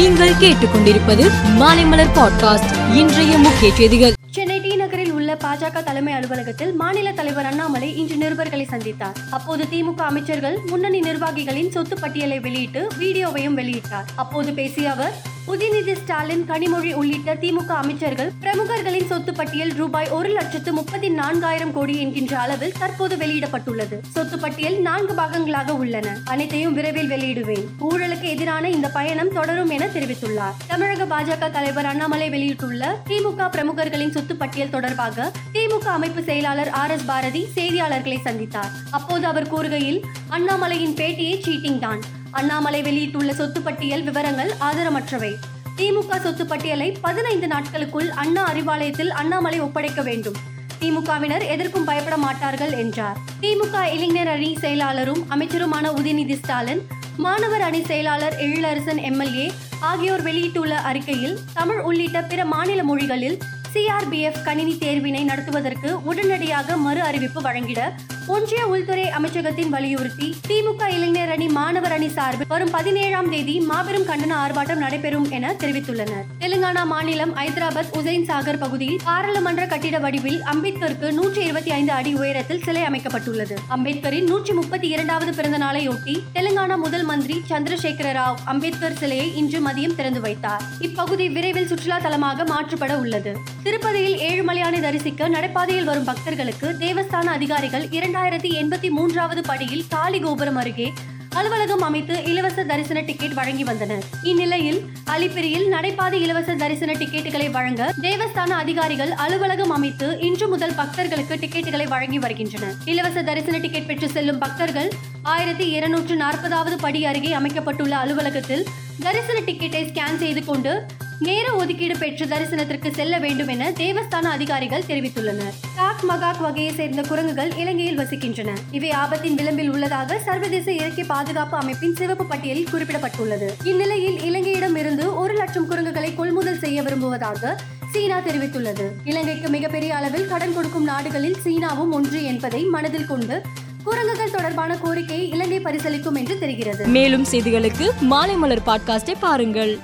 நீங்கள் கேட்டுக்கொண்டிருப்பது மாலைமலர் பாட்காஸ்ட். இன்றைய முக்கிய செய்திகள். சென்னை டி நகரில் உள்ள பாஜக தலைமை அலுவலகத்தில் மாநில தலைவர் அண்ணாமலை இன்று நிருபர்களை சந்தித்தார். அப்போது திமுக அமைச்சர்கள் முன்னணி நிர்வாகிகளின் சொத்து பட்டியலை வெளியிட்டு வீடியோவையும் வெளியிட்டார். அப்போது பேசிய அவர் உதயநிதி ஸ்டாலின் கனிமொழி உள்ளிட்ட திமுக அமைச்சர்கள் பிரமுகர்களின் சொத்து பட்டியல் ரூபாய் ஒரு லட்சத்து முப்பத்தி நான்காயிரம் கோடி என்கின்ற அளவில் தற்போது வெளியிடப்பட்டுள்ளது. சொத்து பட்டியல் நான்கு பாகங்களாக உள்ளன. அனைத்தையும் விரைவில் வெளியிடுவேன். ஊழலுக்கு எதிரான இந்த பயணம் தொடரும் என தெரிவித்துள்ளார். தமிழக பாஜக தலைவர் அண்ணாமலை வெளியிட்டுள்ள திமுக பிரமுகர்களின் சொத்து பட்டியல் தொடர்பாக திமுக அமைப்பு செயலாளர் ஆர் எஸ் பாரதி செய்தியாளர்களை சந்தித்தார். அப்போது அவர் கூறுகையில் அண்ணாமலையின் பேட்டியே சீட்டிங் தான். அண்ணாமலை வெளியிட்டுள்ள சொத்து பட்டியல் விவரங்கள் ஆதாரமற்றவை. திமுக சொத்து பட்டியலை பதினைந்து நாட்களுக்குள் அண்ணா அறிவாலயத்தில் அண்ணாமலை ஒப்படைக்க வேண்டும். திமுகவினர் எதற்கும் பயப்பட மாட்டார்கள் என்றார். திமுக இளைஞர் அணி செயலாளரும் அமைச்சருமான உதயநிதி ஸ்டாலின் மாணவர் அணி செயலாளர் எழிலரசன் எம்எல்ஏ ஆகியோர் வெளியிட்டுள்ள அறிக்கையில் தமிழ் உள்ளிட்ட பிற மாநில மொழிகளில் சிஆர்பிஎஃப் கணினி தேர்வினை நடத்துவதற்கு உடனடியாக மறு அறிவிப்பு வழங்கிட ஒன்றிய உள்துறை அமைச்சகத்தின் வலியுறுத்தி திமுக இளைஞர் அணி மாணவர் அணி சார்பில் வரும் பதினேழாம் தேதி மாபெரும் கண்டன ஆர்ப்பாட்டம் நடைபெறும் என தெரிவித்துள்ளனர். தெலுங்கானா மாநிலம் ஐதராபாத் உசைன் சாகர் பகுதியில் பாராளுமன்ற கட்டிட வடிவில் அம்பேத்கருக்கு நூற்றி இருபத்தி ஐந்து அடி உயரத்தில் சிலை அமைக்கப்பட்டுள்ளது. அம்பேத்கரின் நூற்றி முப்பத்தி இரண்டாவது பிறந்த நாளையொட்டி தெலுங்கானா முதல் மந்திரி சந்திரசேகர ராவ் அம்பேத்கர் சிலையை இன்று மதியம் திறந்து வைத்தார். இப்பகுதி விரைவில் சுற்றுலா தலமாக மாற்றப்பட உள்ளது. திருப்பதியில் ஏழுமலையானை தரிசிக்க நடைபாதையில் வரும் பக்தர்களுக்கு தேவஸ்தான அதிகாரிகள் இரண்டாயிரத்தி எண்பத்தி மூன்றாவது படியில் காளி கோபுரம் அருகே அலுவலகம் அமைத்து இலவச தரிசன டிக்கெட் வழங்கி வந்தனர். இந்நிலையில் அலிப்பிரியில் நடைபாதை இலவச தரிசன டிக்கெட்டுகளை வழங்க தேவஸ்தான அதிகாரிகள் அலுவலகம் அமைத்து இன்று முதல் பக்தர்களுக்கு டிக்கெட்டுகளை வழங்கி வருகின்றனர். இலவச தரிசன டிக்கெட் பெற்று செல்லும் பக்தர்கள் ஆயிரத்தி இருநூற்று நாற்பதாவது படி அருகே அமைக்கப்பட்டுள்ள அலுவலகத்தில் தரிசன டிக்கெட்டை ஸ்கேன் செய்து கொண்டு நேர ஒதுக்கீடு பெற்று தரிசனத்திற்கு செல்ல வேண்டும் என தேவஸ்தான அதிகாரிகள் தெரிவித்துள்ளனர். காக் மகாக் வகையை சேர்ந்த குரங்குகள் இலங்கையில் வசிக்கின்றன. இவை ஆபத்தின் விளிம்பில் உள்ளதாக சர்வதேச இயற்கை பாதுகாப்பு அமைப்பின் சிவப்பு பட்டியலில் குறிப்பிடப்பட்டுள்ளது. இந்நிலையில் இலங்கையிடம் இருந்து ஒரு லட்சம் குரங்குகளை கொள்முதல் செய்ய விரும்புவதாக சீனா தெரிவித்துள்ளது. இலங்கைக்கு மிகப்பெரிய அளவில் கடன் கொடுக்கும் நாடுகளில் சீனாவும் ஒன்று என்பதை மனதில் கொண்டு குரங்குகள் தொடர்பான கோரிக்கையை இலங்கை பரிசீலிக்கும் என்று தெரிகிறது. மேலும் செய்திகளுக்கு மாலைமலர் பாட்காஸ்டை பாருங்கள்.